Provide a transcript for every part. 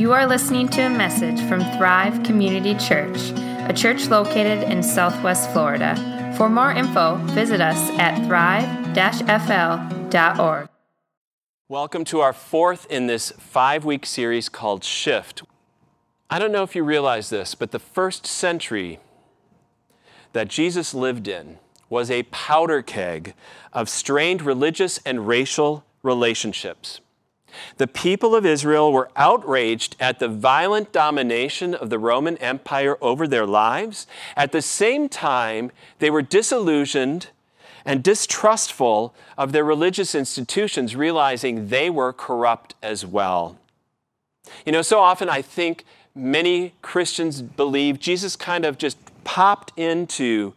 You are listening to a message from Thrive Community Church, a church located in Southwest Florida. For more info, visit us at thrive-fl.org. Welcome to our fourth in this five week series called Shift. I don't know if you realize this, but the first century that Jesus lived in was a powder keg of strained religious and racial relationships. The people of Israel were outraged at the violent domination of the Roman Empire over their lives. At the same time, they were disillusioned and distrustful of their religious institutions, realizing they were corrupt as well. You know, so often I think many Christians believe Jesus kind of just popped into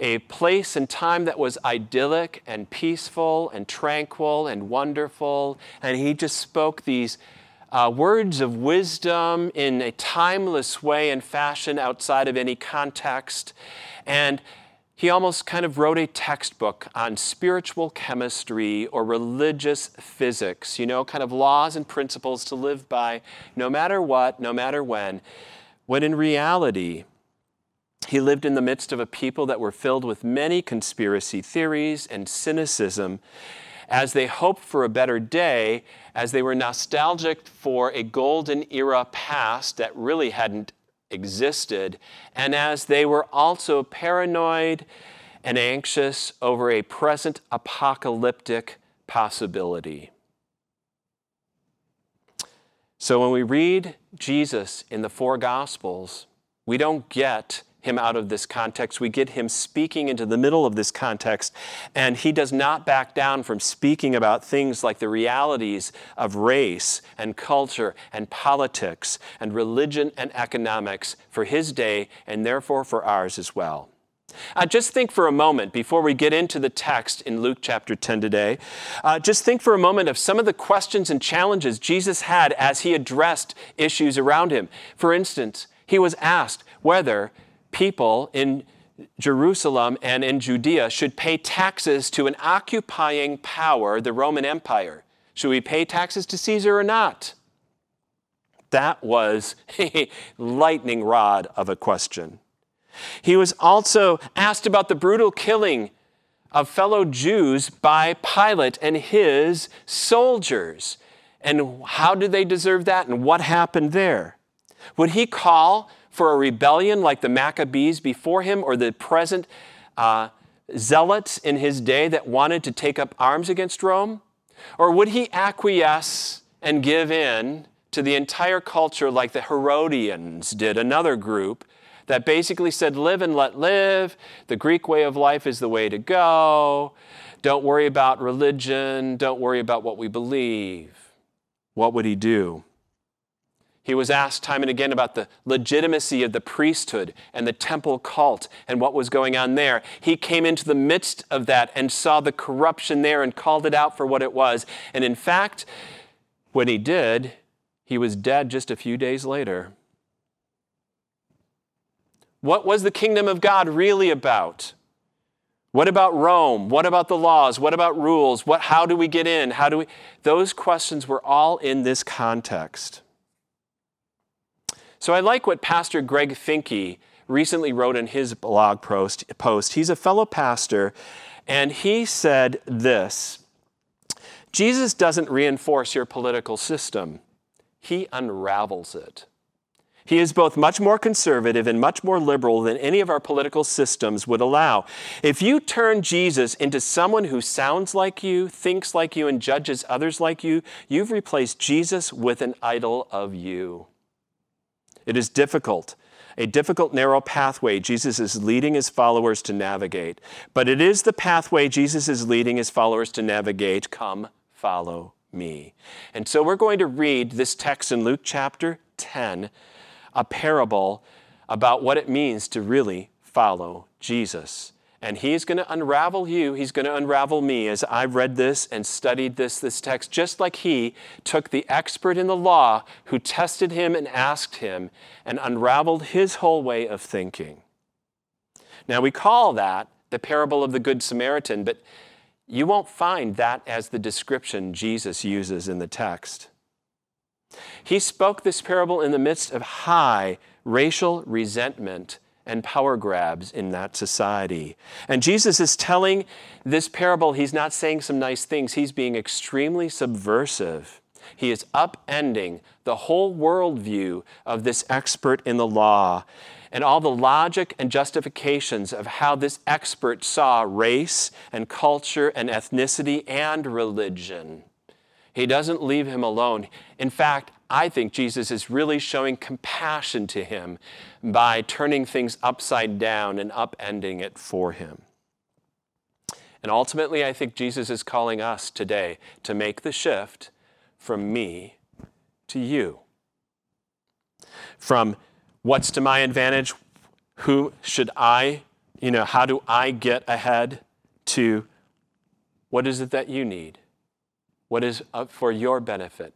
a place and time that was idyllic and peaceful and tranquil and wonderful. And he just spoke these uh, words of wisdom in a timeless way and fashion outside of any context. And he almost kind of wrote a textbook on spiritual chemistry or religious physics, you know, kind of laws and principles to live by no matter what, no matter when. When in reality, he lived in the midst of a people that were filled with many conspiracy theories and cynicism as they hoped for a better day, as they were nostalgic for a golden era past that really hadn't existed, and as they were also paranoid and anxious over a present apocalyptic possibility. So when we read Jesus in the four Gospels, we don't get him out of this context. We get him speaking into the middle of this context, and he does not back down from speaking about things like the realities of race and culture and politics and religion and economics for his day and therefore for ours as well. Uh, just think for a moment before we get into the text in Luke chapter 10 today. Uh, just think for a moment of some of the questions and challenges Jesus had as he addressed issues around him. For instance, he was asked whether people in Jerusalem and in Judea should pay taxes to an occupying power, the Roman Empire. Should we pay taxes to Caesar or not? That was a lightning rod of a question. He was also asked about the brutal killing of fellow Jews by Pilate and his soldiers. And how did they deserve that and what happened there? Would he call for a rebellion like the Maccabees before him or the present uh, zealots in his day that wanted to take up arms against Rome? Or would he acquiesce and give in to the entire culture like the Herodians did, another group that basically said, live and let live, the Greek way of life is the way to go, don't worry about religion, don't worry about what we believe? What would he do? He was asked time and again about the legitimacy of the priesthood and the temple cult and what was going on there. He came into the midst of that and saw the corruption there and called it out for what it was. And in fact, when he did, he was dead just a few days later. What was the kingdom of God really about? What about Rome? What about the laws? What about rules? What, how do we get in? How do we? Those questions were all in this context. So I like what Pastor Greg Finke recently wrote in his blog post. He's a fellow pastor, and he said this Jesus doesn't reinforce your political system, he unravels it. He is both much more conservative and much more liberal than any of our political systems would allow. If you turn Jesus into someone who sounds like you, thinks like you, and judges others like you, you've replaced Jesus with an idol of you. It is difficult, a difficult, narrow pathway Jesus is leading his followers to navigate. But it is the pathway Jesus is leading his followers to navigate. Come, follow me. And so we're going to read this text in Luke chapter 10, a parable about what it means to really follow Jesus. And he's going to unravel you. He's going to unravel me as I read this and studied this, this text, just like he took the expert in the law who tested him and asked him and unraveled his whole way of thinking. Now, we call that the parable of the Good Samaritan, but you won't find that as the description Jesus uses in the text. he spoke this parable in the midst of high racial resentment and power grabs in that society. And Jesus is telling this parable, he's not saying some nice things, he's being extremely subversive. He is upending the whole worldview of this expert in the law and all the logic and justifications of how this expert saw race and culture and ethnicity and religion. He doesn't leave him alone. In fact, I think Jesus is really showing compassion to him by turning things upside down and upending it for him. And ultimately, I think Jesus is calling us today to make the shift from me to you. From what's to my advantage, who should I, you know, how do I get ahead, to what is it that you need? What is for your benefit?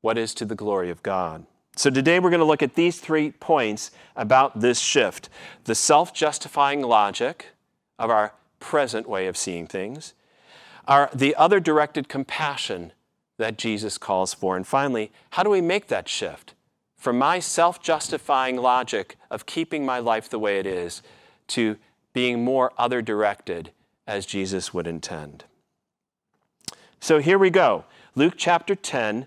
What is to the glory of God. So today we're going to look at these three points about this shift the self justifying logic of our present way of seeing things, our, the other directed compassion that Jesus calls for, and finally, how do we make that shift from my self justifying logic of keeping my life the way it is to being more other directed as Jesus would intend? So here we go Luke chapter 10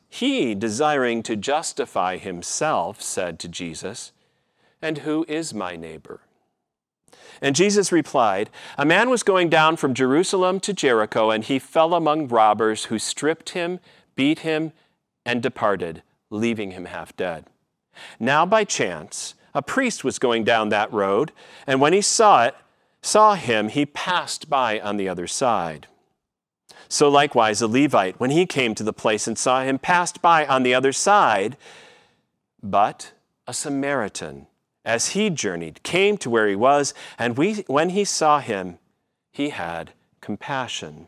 he, desiring to justify himself, said to Jesus, And who is my neighbor? And Jesus replied, A man was going down from Jerusalem to Jericho, and he fell among robbers who stripped him, beat him, and departed, leaving him half dead. Now, by chance, a priest was going down that road, and when he saw it, saw him, he passed by on the other side. So likewise, a Levite, when he came to the place and saw him, passed by on the other side. But a Samaritan, as he journeyed, came to where he was, and we, when he saw him, he had compassion.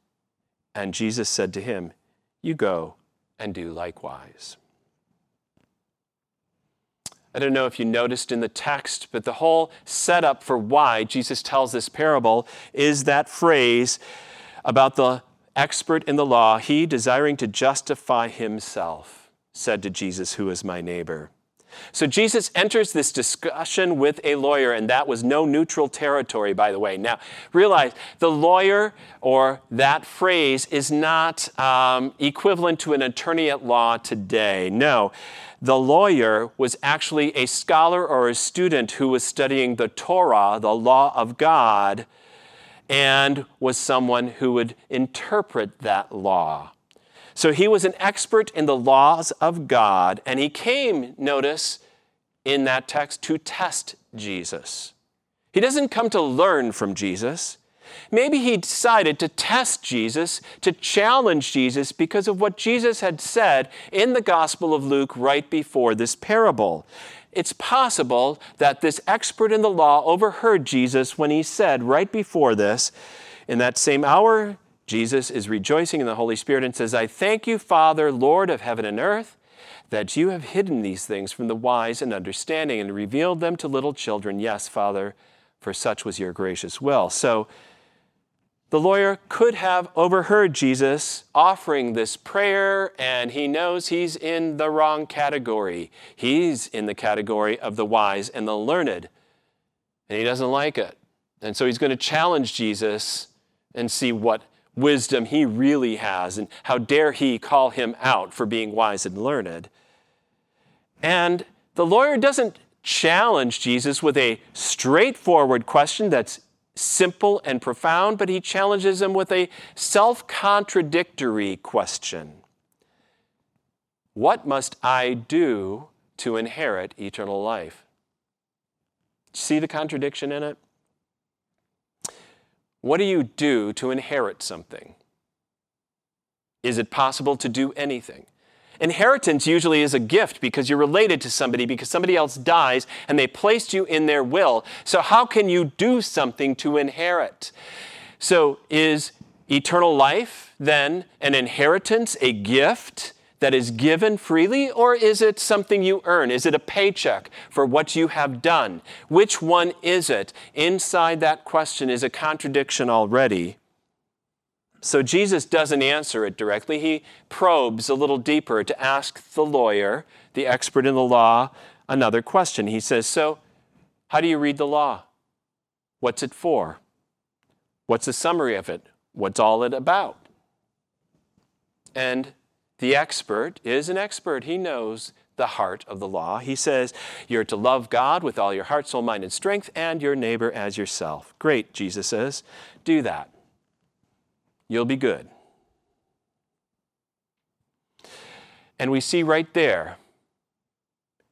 And Jesus said to him, You go and do likewise. I don't know if you noticed in the text, but the whole setup for why Jesus tells this parable is that phrase about the expert in the law, he desiring to justify himself, said to Jesus, Who is my neighbor? So Jesus enters this discussion with a lawyer, and that was no neutral territory, by the way. Now, realize the lawyer or that phrase is not um, equivalent to an attorney at law today. No, the lawyer was actually a scholar or a student who was studying the Torah, the law of God, and was someone who would interpret that law. So he was an expert in the laws of God, and he came, notice, in that text to test Jesus. He doesn't come to learn from Jesus. Maybe he decided to test Jesus, to challenge Jesus because of what Jesus had said in the Gospel of Luke right before this parable. It's possible that this expert in the law overheard Jesus when he said right before this, in that same hour, Jesus is rejoicing in the Holy Spirit and says, I thank you, Father, Lord of heaven and earth, that you have hidden these things from the wise and understanding and revealed them to little children. Yes, Father, for such was your gracious will. So the lawyer could have overheard Jesus offering this prayer, and he knows he's in the wrong category. He's in the category of the wise and the learned, and he doesn't like it. And so he's going to challenge Jesus and see what wisdom he really has, and how dare he call him out for being wise and learned. And the lawyer doesn't challenge Jesus with a straightforward question that's simple and profound, but he challenges him with a self contradictory question What must I do to inherit eternal life? See the contradiction in it? What do you do to inherit something? Is it possible to do anything? Inheritance usually is a gift because you're related to somebody, because somebody else dies and they placed you in their will. So, how can you do something to inherit? So, is eternal life then an inheritance, a gift? That is given freely, or is it something you earn? Is it a paycheck for what you have done? Which one is it? Inside that question is a contradiction already. So Jesus doesn't answer it directly. He probes a little deeper to ask the lawyer, the expert in the law, another question. He says, So, how do you read the law? What's it for? What's the summary of it? What's all it about? And the expert is an expert. He knows the heart of the law. He says, You're to love God with all your heart, soul, mind, and strength, and your neighbor as yourself. Great, Jesus says. Do that you'll be good. And we see right there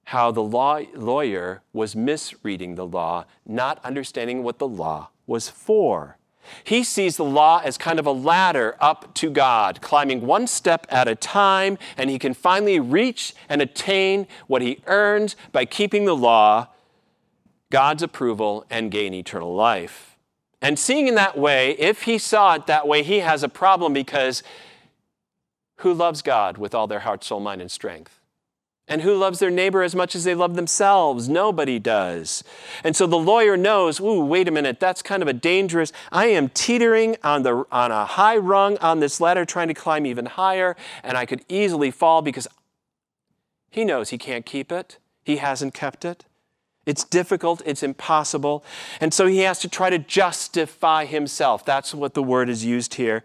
how the law, lawyer was misreading the law, not understanding what the law was for. He sees the law as kind of a ladder up to God, climbing one step at a time, and he can finally reach and attain what he earns by keeping the law, God's approval, and gain eternal life. And seeing in that way, if he saw it that way, he has a problem because who loves God with all their heart, soul, mind, and strength? And who loves their neighbor as much as they love themselves? Nobody does. And so the lawyer knows, ooh, wait a minute, that's kind of a dangerous. I am teetering on, the, on a high rung on this ladder, trying to climb even higher, and I could easily fall because he knows he can't keep it. He hasn't kept it. It's difficult, it's impossible. And so he has to try to justify himself. That's what the word is used here.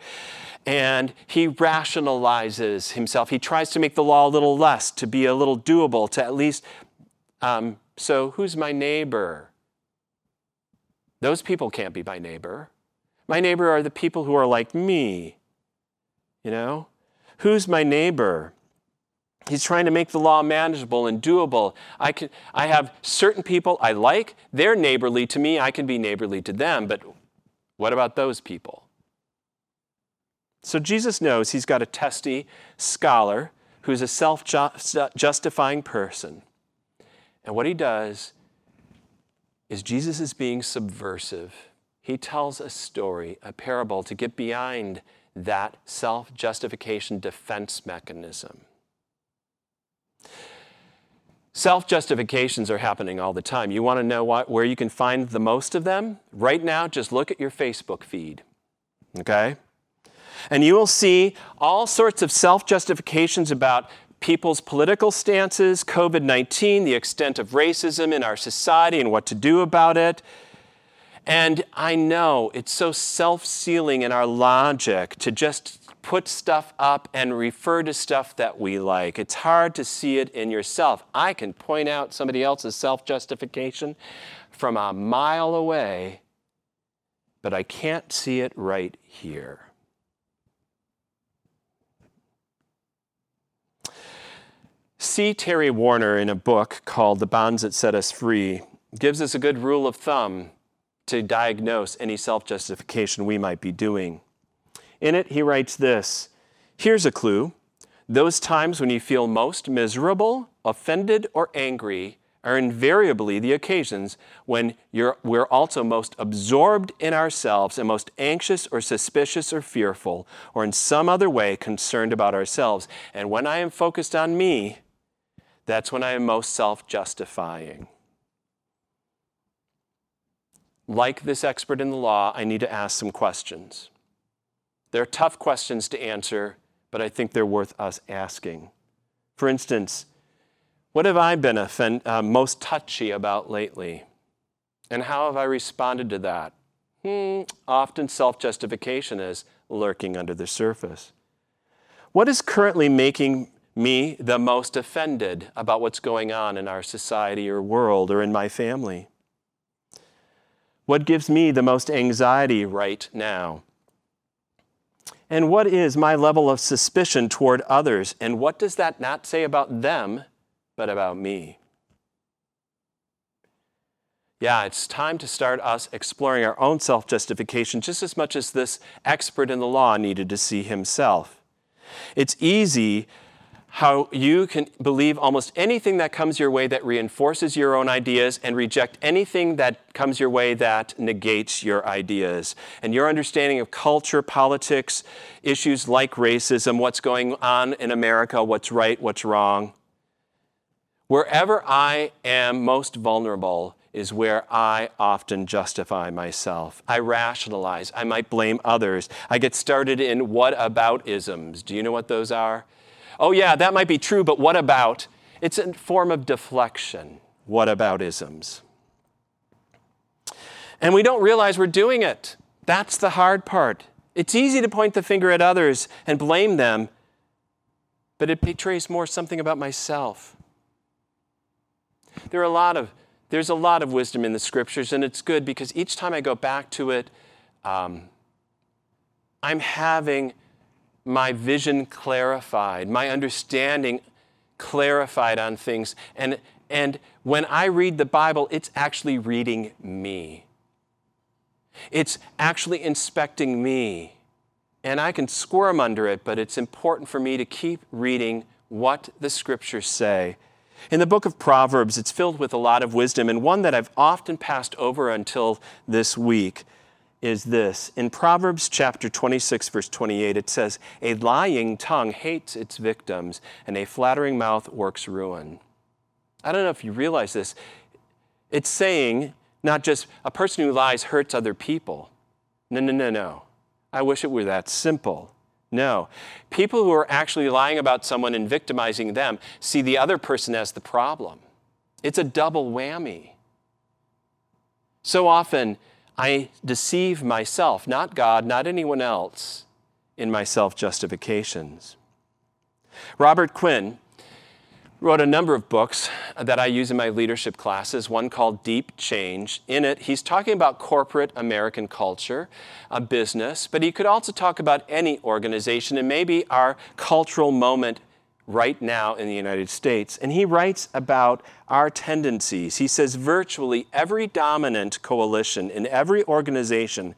And he rationalizes himself. He tries to make the law a little less, to be a little doable, to at least. Um, so, who's my neighbor? Those people can't be my neighbor. My neighbor are the people who are like me. You know? Who's my neighbor? He's trying to make the law manageable and doable. I, can, I have certain people I like, they're neighborly to me, I can be neighborly to them, but what about those people? So Jesus knows he's got a testy scholar who's a self justifying person. And what he does is Jesus is being subversive. He tells a story, a parable, to get behind that self justification defense mechanism. Self justifications are happening all the time. You want to know what, where you can find the most of them? Right now, just look at your Facebook feed. Okay? And you will see all sorts of self justifications about people's political stances, COVID 19, the extent of racism in our society, and what to do about it. And I know it's so self sealing in our logic to just put stuff up and refer to stuff that we like. It's hard to see it in yourself. I can point out somebody else's self justification from a mile away, but I can't see it right here. C. Terry Warner, in a book called The Bonds That Set Us Free, gives us a good rule of thumb to diagnose any self justification we might be doing. In it, he writes this Here's a clue. Those times when you feel most miserable, offended, or angry are invariably the occasions when we're also most absorbed in ourselves and most anxious or suspicious or fearful or in some other way concerned about ourselves. And when I am focused on me, that's when I am most self justifying. Like this expert in the law, I need to ask some questions. They're tough questions to answer, but I think they're worth us asking. For instance, what have I been offend, uh, most touchy about lately? And how have I responded to that? Hmm, often self justification is lurking under the surface. What is currently making me the most offended about what's going on in our society or world or in my family? What gives me the most anxiety right now? And what is my level of suspicion toward others? And what does that not say about them, but about me? Yeah, it's time to start us exploring our own self justification just as much as this expert in the law needed to see himself. It's easy how you can believe almost anything that comes your way that reinforces your own ideas and reject anything that comes your way that negates your ideas. And your understanding of culture, politics, issues like racism, what's going on in America, what's right, what's wrong. Wherever I am most vulnerable is where I often justify myself. I rationalize. I might blame others. I get started in what about isms. Do you know what those are? Oh, yeah, that might be true, but what about? It's a form of deflection. What about isms? And we don't realize we're doing it. That's the hard part. It's easy to point the finger at others and blame them, but it betrays more something about myself. There are a lot of there's a lot of wisdom in the scriptures, and it's good because each time I go back to it, um, I'm having my vision clarified, my understanding clarified on things. And, and when I read the Bible, it's actually reading me. It's actually inspecting me. And I can squirm under it, but it's important for me to keep reading what the scriptures say. In the book of Proverbs, it's filled with a lot of wisdom, and one that I've often passed over until this week is this. In Proverbs chapter 26, verse 28, it says, A lying tongue hates its victims, and a flattering mouth works ruin. I don't know if you realize this. It's saying not just a person who lies hurts other people. No, no, no, no. I wish it were that simple. No. People who are actually lying about someone and victimizing them see the other person as the problem. It's a double whammy. So often, I deceive myself, not God, not anyone else, in my self justifications. Robert Quinn wrote a number of books that I use in my leadership classes, one called Deep Change. In it, he's talking about corporate American culture, a business, but he could also talk about any organization and maybe our cultural moment right now in the United States. And he writes about our tendencies. He says virtually every dominant coalition in every organization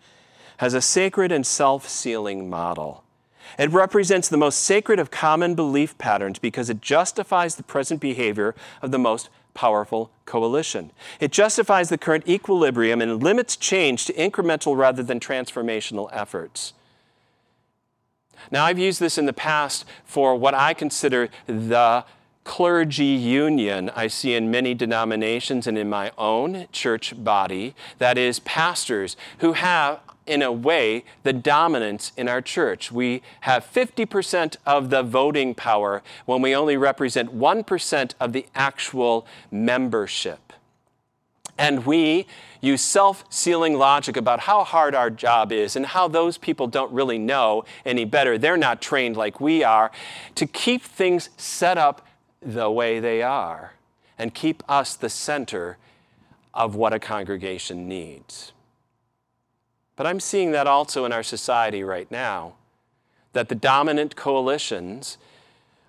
has a sacred and self sealing model. It represents the most sacred of common belief patterns because it justifies the present behavior of the most powerful coalition. It justifies the current equilibrium and limits change to incremental rather than transformational efforts. Now, I've used this in the past for what I consider the clergy union I see in many denominations and in my own church body. That is, pastors who have, in a way, the dominance in our church. We have 50% of the voting power when we only represent 1% of the actual membership. And we use self sealing logic about how hard our job is and how those people don't really know any better. They're not trained like we are to keep things set up the way they are and keep us the center of what a congregation needs. But I'm seeing that also in our society right now that the dominant coalitions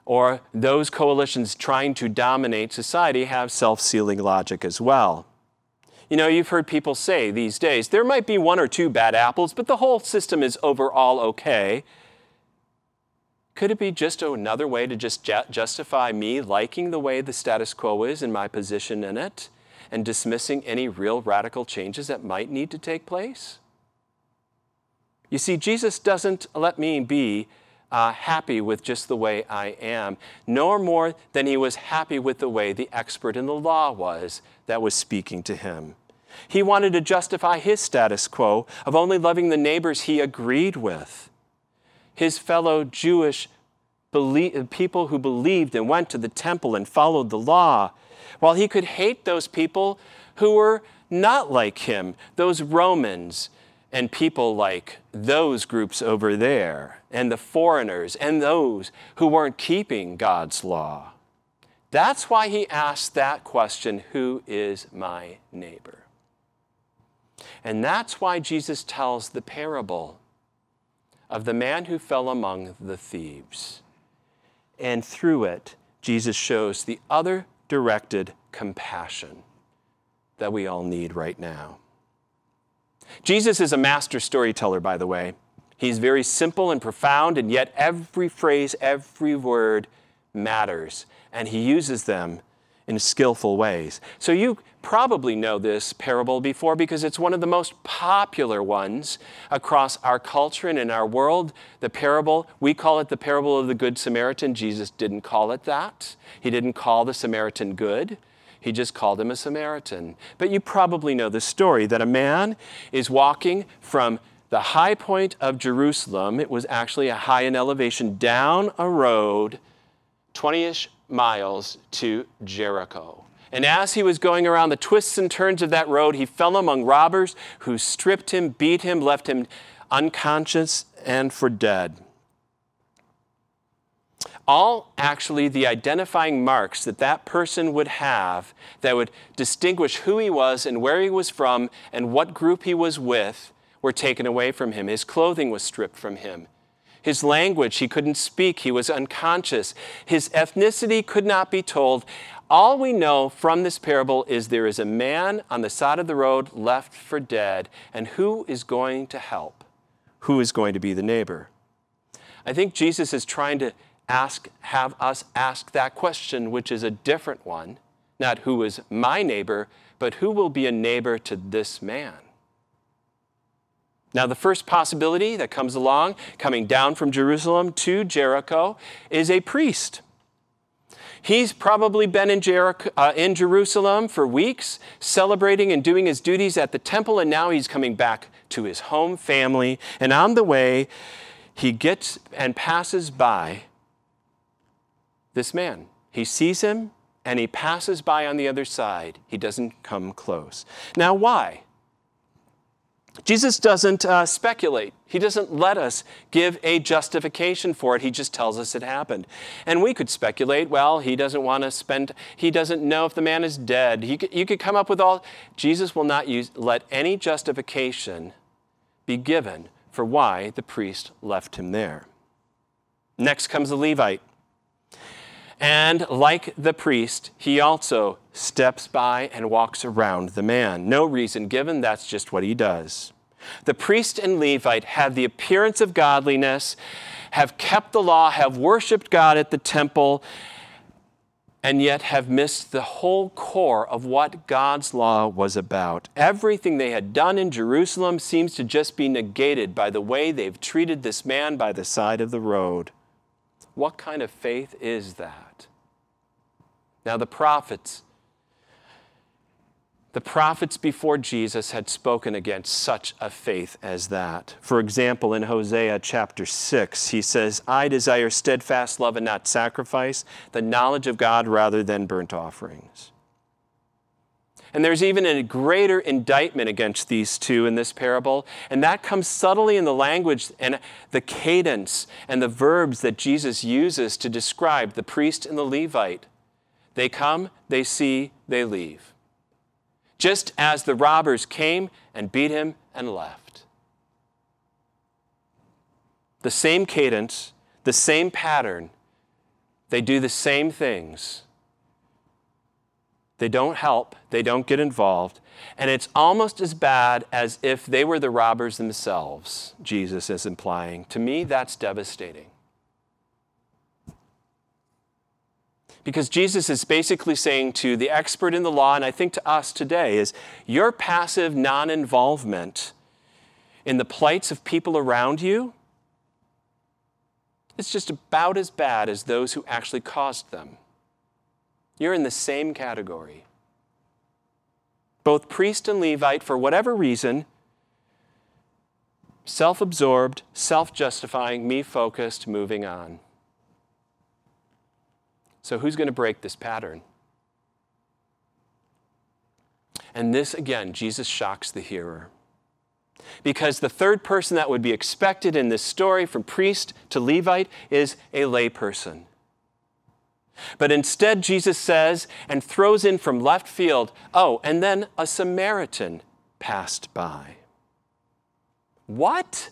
or those coalitions trying to dominate society have self sealing logic as well. You know, you've heard people say these days there might be one or two bad apples, but the whole system is overall okay. Could it be just another way to just ju- justify me liking the way the status quo is and my position in it and dismissing any real radical changes that might need to take place? You see, Jesus doesn't let me be uh, happy with just the way I am, nor more than he was happy with the way the expert in the law was that was speaking to him. He wanted to justify his status quo of only loving the neighbors he agreed with. His fellow Jewish people who believed and went to the temple and followed the law, while he could hate those people who were not like him, those Romans and people like those groups over there, and the foreigners, and those who weren't keeping God's law. That's why he asked that question Who is my neighbor? And that's why Jesus tells the parable of the man who fell among the thieves. And through it, Jesus shows the other directed compassion that we all need right now. Jesus is a master storyteller, by the way. He's very simple and profound, and yet every phrase, every word matters, and he uses them in skillful ways. So you probably know this parable before because it's one of the most popular ones across our culture and in our world. The parable, we call it the parable of the Good Samaritan. Jesus didn't call it that. He didn't call the Samaritan good. He just called him a Samaritan. But you probably know the story that a man is walking from the high point of Jerusalem, it was actually a high in elevation, down a road 20 ish miles to Jericho. And as he was going around the twists and turns of that road, he fell among robbers who stripped him, beat him, left him unconscious and for dead. All actually the identifying marks that that person would have that would distinguish who he was and where he was from and what group he was with were taken away from him. His clothing was stripped from him. His language, he couldn't speak, he was unconscious. His ethnicity could not be told. All we know from this parable is there is a man on the side of the road left for dead, and who is going to help? Who is going to be the neighbor? I think Jesus is trying to ask, have us ask that question, which is a different one. Not who is my neighbor, but who will be a neighbor to this man? Now, the first possibility that comes along, coming down from Jerusalem to Jericho, is a priest. He's probably been in, Jericho, uh, in Jerusalem for weeks, celebrating and doing his duties at the temple, and now he's coming back to his home family. And on the way, he gets and passes by this man. He sees him and he passes by on the other side. He doesn't come close. Now, why? Jesus doesn't uh, speculate. He doesn't let us give a justification for it. He just tells us it happened. And we could speculate, well, he doesn't want to spend, he doesn't know if the man is dead. He, you could come up with all. Jesus will not use, let any justification be given for why the priest left him there. Next comes the Levite. And like the priest, he also steps by and walks around the man. No reason given, that's just what he does. The priest and Levite have the appearance of godliness, have kept the law, have worshiped God at the temple, and yet have missed the whole core of what God's law was about. Everything they had done in Jerusalem seems to just be negated by the way they've treated this man by the side of the road. What kind of faith is that? Now, the prophets, the prophets before Jesus had spoken against such a faith as that. For example, in Hosea chapter 6, he says, I desire steadfast love and not sacrifice, the knowledge of God rather than burnt offerings. And there's even a greater indictment against these two in this parable, and that comes subtly in the language and the cadence and the verbs that Jesus uses to describe the priest and the Levite. They come, they see, they leave. Just as the robbers came and beat him and left. The same cadence, the same pattern, they do the same things they don't help, they don't get involved, and it's almost as bad as if they were the robbers themselves, Jesus is implying. To me, that's devastating. Because Jesus is basically saying to the expert in the law, and I think to us today, is your passive non involvement in the plights of people around you is just about as bad as those who actually caused them. You're in the same category. Both priest and Levite, for whatever reason, self absorbed, self justifying, me focused, moving on. So, who's going to break this pattern? And this, again, Jesus shocks the hearer. Because the third person that would be expected in this story, from priest to Levite, is a layperson. But instead, Jesus says and throws in from left field, oh, and then a Samaritan passed by. What?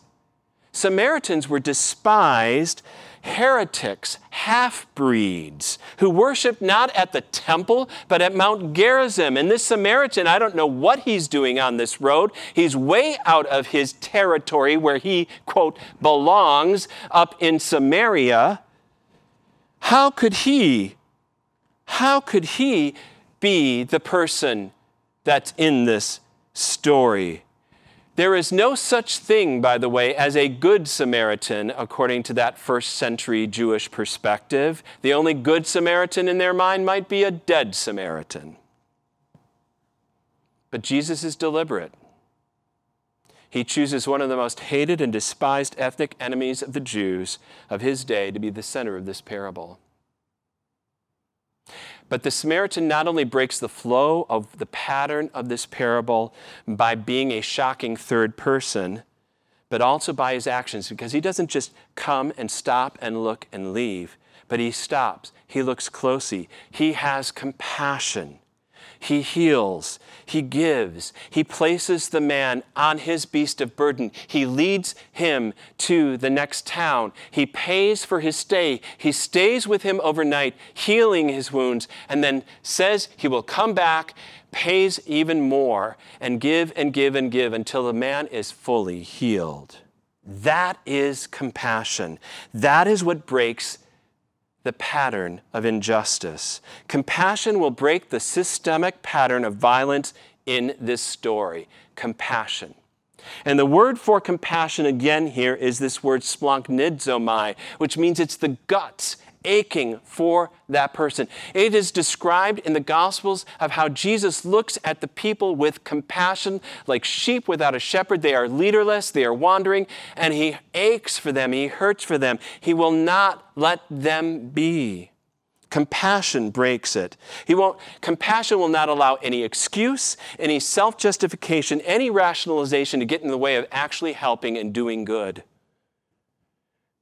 Samaritans were despised heretics, half breeds, who worship not at the temple, but at Mount Gerizim. And this Samaritan, I don't know what he's doing on this road. He's way out of his territory where he, quote, belongs up in Samaria. How could he, how could he be the person that's in this story? There is no such thing, by the way, as a good Samaritan, according to that first century Jewish perspective. The only good Samaritan in their mind might be a dead Samaritan. But Jesus is deliberate. He chooses one of the most hated and despised ethnic enemies of the Jews of his day to be the center of this parable. But the Samaritan not only breaks the flow of the pattern of this parable by being a shocking third person, but also by his actions, because he doesn't just come and stop and look and leave, but he stops, he looks closely, he has compassion. He heals. He gives. He places the man on his beast of burden. He leads him to the next town. He pays for his stay. He stays with him overnight, healing his wounds, and then says he will come back, pays even more, and give and give and give until the man is fully healed. That is compassion. That is what breaks the pattern of injustice. Compassion will break the systemic pattern of violence in this story. Compassion. And the word for compassion again here is this word splanchnizomai, which means it's the guts aching for that person. It is described in the Gospels of how Jesus looks at the people with compassion, like sheep without a shepherd. They are leaderless, they are wandering, and he aches for them, he hurts for them. He will not let them be. Compassion breaks it. He won't, compassion will not allow any excuse, any self justification, any rationalization to get in the way of actually helping and doing good.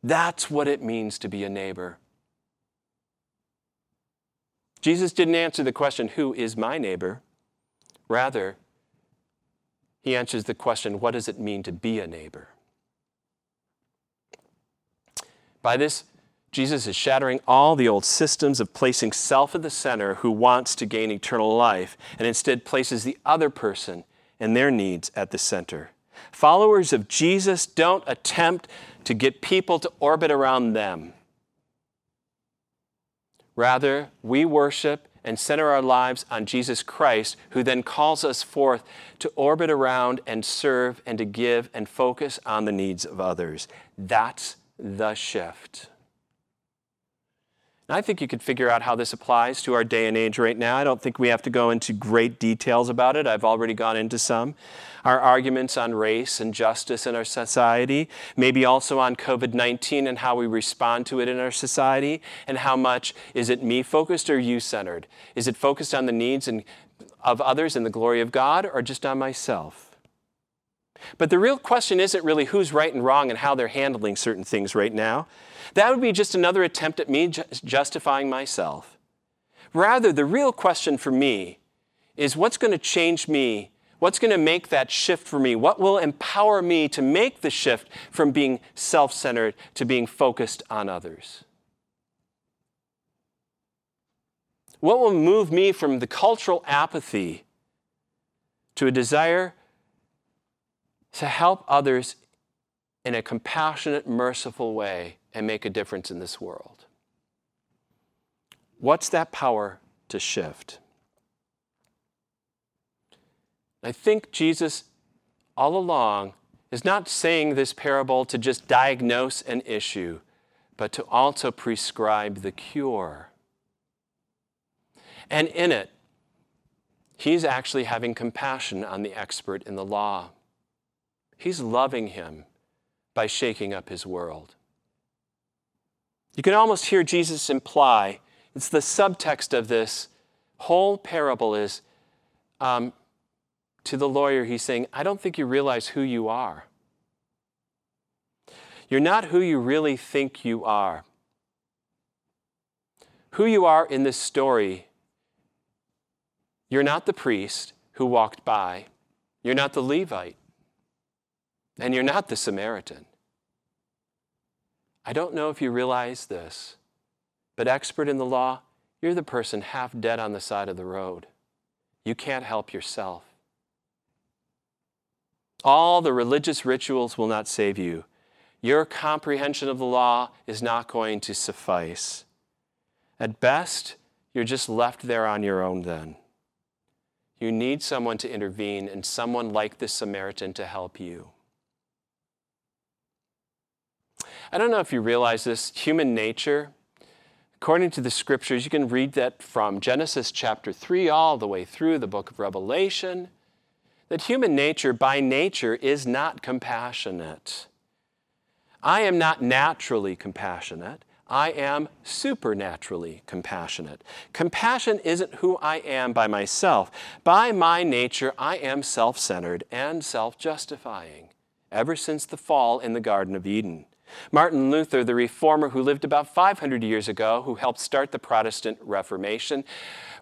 That's what it means to be a neighbor. Jesus didn't answer the question, Who is my neighbor? Rather, he answers the question, What does it mean to be a neighbor? By this, Jesus is shattering all the old systems of placing self at the center who wants to gain eternal life and instead places the other person and their needs at the center. Followers of Jesus don't attempt to get people to orbit around them. Rather, we worship and center our lives on Jesus Christ, who then calls us forth to orbit around and serve and to give and focus on the needs of others. That's the shift. I think you could figure out how this applies to our day and age right now. I don't think we have to go into great details about it. I've already gone into some. Our arguments on race and justice in our society, maybe also on COVID 19 and how we respond to it in our society, and how much is it me focused or you centered? Is it focused on the needs and, of others and the glory of God, or just on myself? But the real question isn't really who's right and wrong and how they're handling certain things right now. That would be just another attempt at me justifying myself. Rather, the real question for me is what's going to change me? What's going to make that shift for me? What will empower me to make the shift from being self centered to being focused on others? What will move me from the cultural apathy to a desire to help others in a compassionate, merciful way and make a difference in this world. What's that power to shift? I think Jesus, all along, is not saying this parable to just diagnose an issue, but to also prescribe the cure. And in it, he's actually having compassion on the expert in the law. He's loving him by shaking up his world. You can almost hear Jesus imply, it's the subtext of this whole parable is um, to the lawyer, he's saying, I don't think you realize who you are. You're not who you really think you are. Who you are in this story, you're not the priest who walked by, you're not the Levite, and you're not the Samaritan. I don't know if you realize this, but expert in the law, you're the person half dead on the side of the road. You can't help yourself. All the religious rituals will not save you. Your comprehension of the law is not going to suffice. At best, you're just left there on your own then. You need someone to intervene and someone like the Samaritan to help you. I don't know if you realize this human nature, according to the scriptures, you can read that from Genesis chapter 3 all the way through the book of Revelation, that human nature by nature is not compassionate. I am not naturally compassionate. I am supernaturally compassionate. Compassion isn't who I am by myself. By my nature, I am self centered and self justifying, ever since the fall in the Garden of Eden. Martin Luther, the reformer who lived about 500 years ago, who helped start the Protestant Reformation,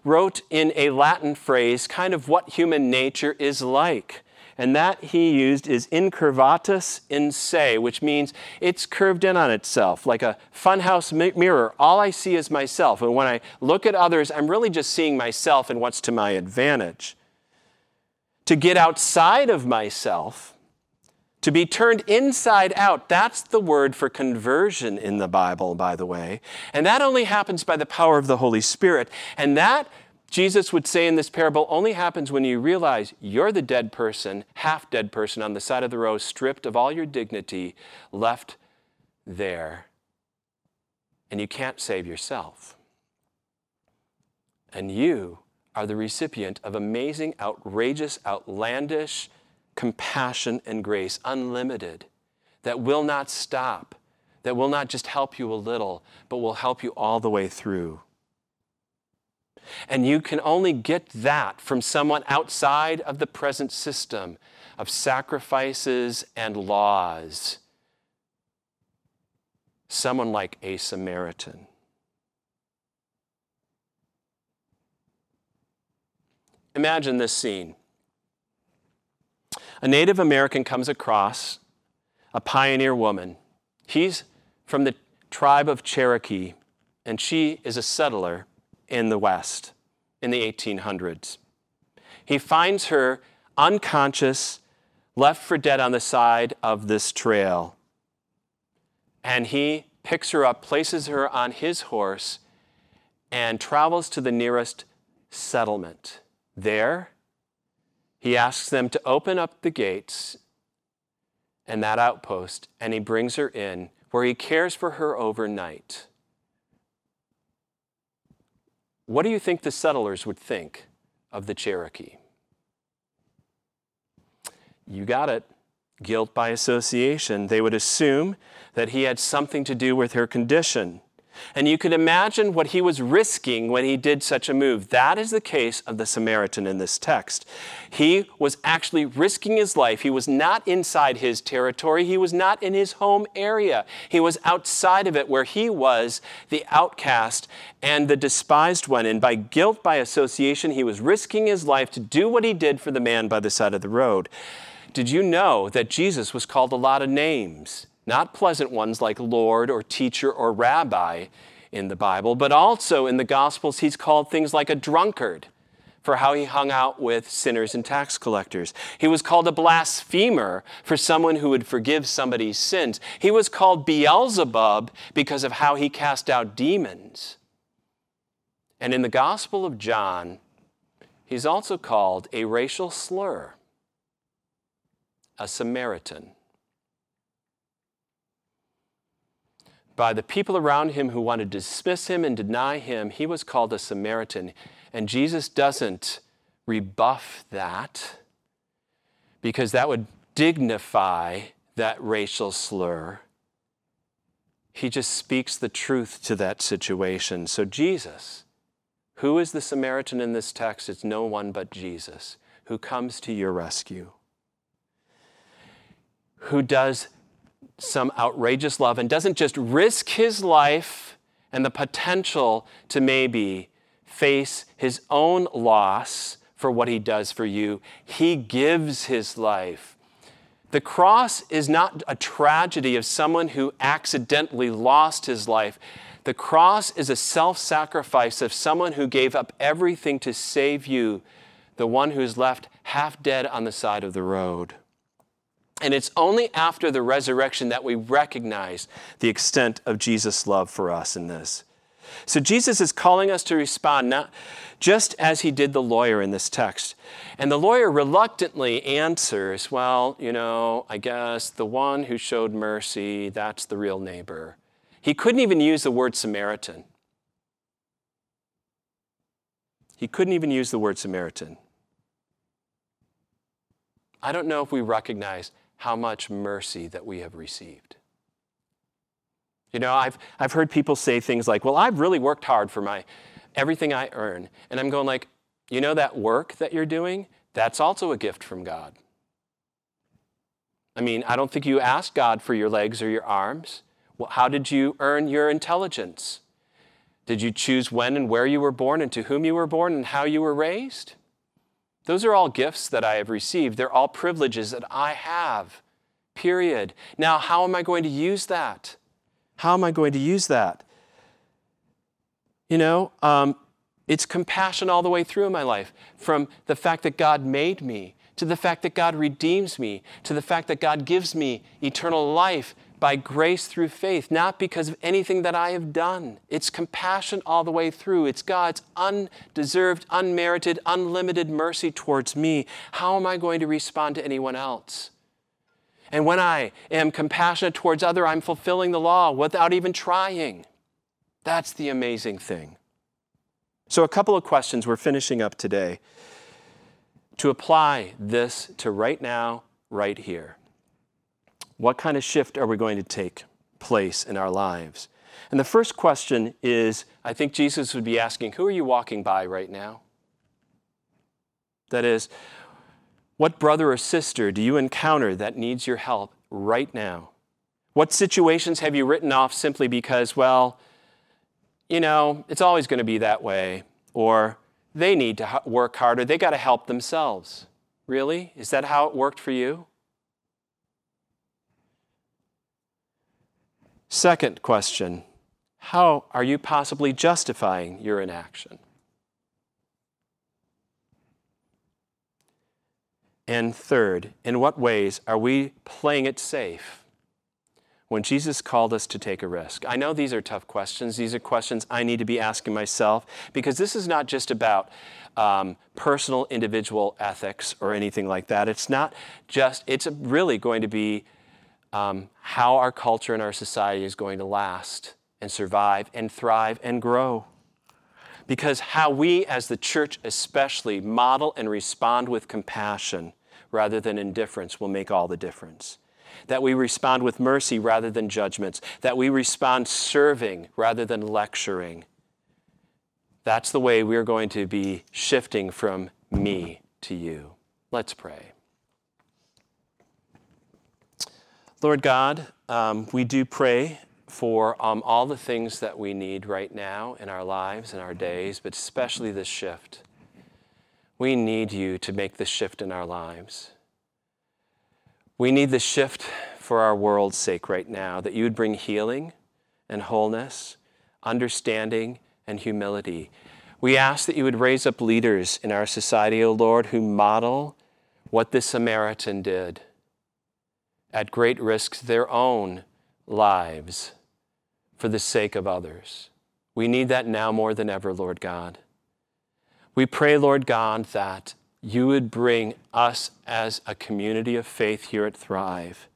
wrote in a Latin phrase kind of what human nature is like. And that he used is incurvatus in se, which means it's curved in on itself, like a funhouse mirror. All I see is myself. And when I look at others, I'm really just seeing myself and what's to my advantage. To get outside of myself to be turned inside out. That's the word for conversion in the Bible, by the way. And that only happens by the power of the Holy Spirit. And that, Jesus would say in this parable, only happens when you realize you're the dead person, half dead person on the side of the road, stripped of all your dignity, left there. And you can't save yourself. And you are the recipient of amazing, outrageous, outlandish, compassion and grace, unlimited, that will not stop, that will not just help you a little, but will help you all the way through. And you can only get that from someone outside of the present system of sacrifices and laws. Someone like a Samaritan. Imagine this scene. A Native American comes across a pioneer woman. He's from the tribe of Cherokee, and she is a settler in the West in the 1800s. He finds her unconscious, left for dead on the side of this trail. And he picks her up, places her on his horse, and travels to the nearest settlement. There, he asks them to open up the gates and that outpost, and he brings her in where he cares for her overnight. What do you think the settlers would think of the Cherokee? You got it. Guilt by association. They would assume that he had something to do with her condition. And you can imagine what he was risking when he did such a move. That is the case of the Samaritan in this text. He was actually risking his life. He was not inside his territory, he was not in his home area. He was outside of it, where he was the outcast and the despised one. And by guilt by association, he was risking his life to do what he did for the man by the side of the road. Did you know that Jesus was called a lot of names? Not pleasant ones like Lord or teacher or rabbi in the Bible, but also in the Gospels, he's called things like a drunkard for how he hung out with sinners and tax collectors. He was called a blasphemer for someone who would forgive somebody's sins. He was called Beelzebub because of how he cast out demons. And in the Gospel of John, he's also called a racial slur, a Samaritan. By the people around him who wanted to dismiss him and deny him, he was called a Samaritan. And Jesus doesn't rebuff that because that would dignify that racial slur. He just speaks the truth to that situation. So, Jesus, who is the Samaritan in this text? It's no one but Jesus, who comes to your rescue, who does some outrageous love and doesn't just risk his life and the potential to maybe face his own loss for what he does for you. He gives his life. The cross is not a tragedy of someone who accidentally lost his life. The cross is a self sacrifice of someone who gave up everything to save you, the one who's left half dead on the side of the road. And it's only after the resurrection that we recognize the extent of Jesus' love for us in this. So Jesus is calling us to respond, not just as he did the lawyer in this text. And the lawyer reluctantly answers, Well, you know, I guess the one who showed mercy, that's the real neighbor. He couldn't even use the word Samaritan. He couldn't even use the word Samaritan. I don't know if we recognize how much mercy that we have received. You know, I've, I've heard people say things like, well, I've really worked hard for my everything I earn. And I'm going like, you know that work that you're doing? That's also a gift from God. I mean, I don't think you asked God for your legs or your arms. Well, how did you earn your intelligence? Did you choose when and where you were born and to whom you were born and how you were raised? Those are all gifts that I have received. They're all privileges that I have, period. Now, how am I going to use that? How am I going to use that? You know, um, it's compassion all the way through in my life from the fact that God made me, to the fact that God redeems me, to the fact that God gives me eternal life by grace through faith, not because of anything that I have done. It's compassion all the way through. It's God's undeserved, unmerited, unlimited mercy towards me. How am I going to respond to anyone else? And when I am compassionate towards other, I'm fulfilling the law without even trying. That's the amazing thing. So, a couple of questions we're finishing up today to apply this to right now, right here. What kind of shift are we going to take place in our lives? And the first question is I think Jesus would be asking, Who are you walking by right now? That is, what brother or sister do you encounter that needs your help right now? What situations have you written off simply because, well, you know, it's always going to be that way, or they need to work harder, they got to help themselves? Really? Is that how it worked for you? Second question How are you possibly justifying your inaction? And third, in what ways are we playing it safe when Jesus called us to take a risk? I know these are tough questions. These are questions I need to be asking myself because this is not just about um, personal individual ethics or anything like that. It's not just, it's really going to be um, how our culture and our society is going to last and survive and thrive and grow. Because how we, as the church especially, model and respond with compassion rather than indifference will make all the difference. That we respond with mercy rather than judgments. That we respond serving rather than lecturing. That's the way we're going to be shifting from me to you. Let's pray. Lord God, um, we do pray for um, all the things that we need right now in our lives and our days, but especially this shift. We need you to make this shift in our lives. We need the shift for our world's sake right now, that you would bring healing and wholeness, understanding and humility. We ask that you would raise up leaders in our society, O oh Lord, who model what this Samaritan did at great risk their own lives for the sake of others. We need that now more than ever, Lord God. We pray, Lord God, that you would bring us as a community of faith here at Thrive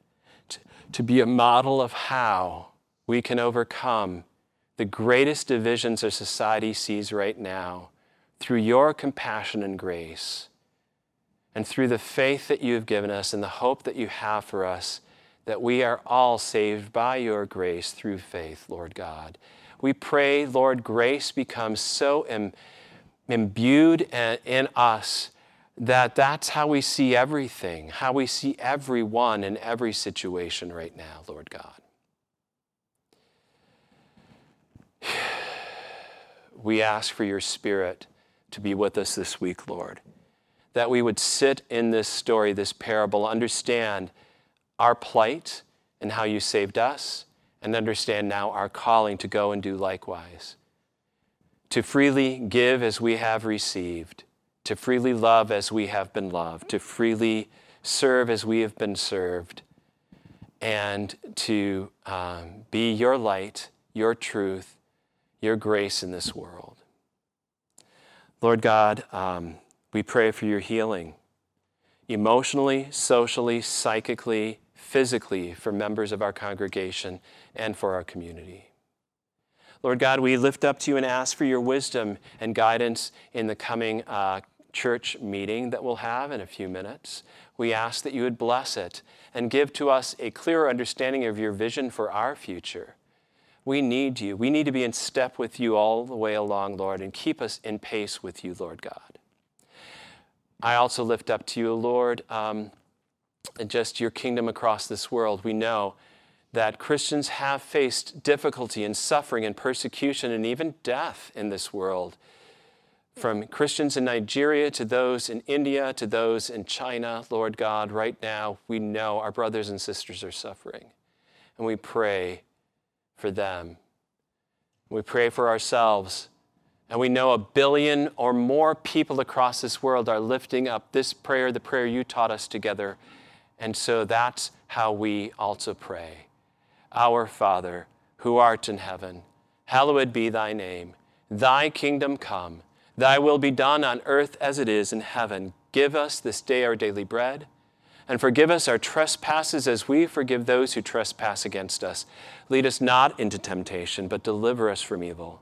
to, to be a model of how we can overcome the greatest divisions our society sees right now through your compassion and grace and through the faith that you have given us and the hope that you have for us, that we are all saved by your grace through faith, Lord God. We pray, Lord, grace becomes so Im- imbued in us that that's how we see everything, how we see everyone in every situation right now, Lord God. We ask for your Spirit to be with us this week, Lord, that we would sit in this story, this parable, understand our plight and how you saved us, and understand now our calling to go and do likewise. To freely give as we have received, to freely love as we have been loved, to freely serve as we have been served, and to um, be your light, your truth, your grace in this world. Lord God, um, we pray for your healing emotionally, socially, psychically, physically for members of our congregation and for our community. Lord God, we lift up to you and ask for your wisdom and guidance in the coming uh, church meeting that we'll have in a few minutes. We ask that you would bless it and give to us a clearer understanding of your vision for our future. We need you. We need to be in step with you all the way along, Lord, and keep us in pace with you, Lord God. I also lift up to you, Lord, um, just your kingdom across this world. We know that Christians have faced difficulty and suffering and persecution and even death in this world. From Christians in Nigeria to those in India to those in China, Lord God, right now we know our brothers and sisters are suffering. And we pray for them. We pray for ourselves. And we know a billion or more people across this world are lifting up this prayer, the prayer you taught us together. And so that's how we also pray. Our Father, who art in heaven, hallowed be thy name. Thy kingdom come, thy will be done on earth as it is in heaven. Give us this day our daily bread and forgive us our trespasses as we forgive those who trespass against us. Lead us not into temptation, but deliver us from evil.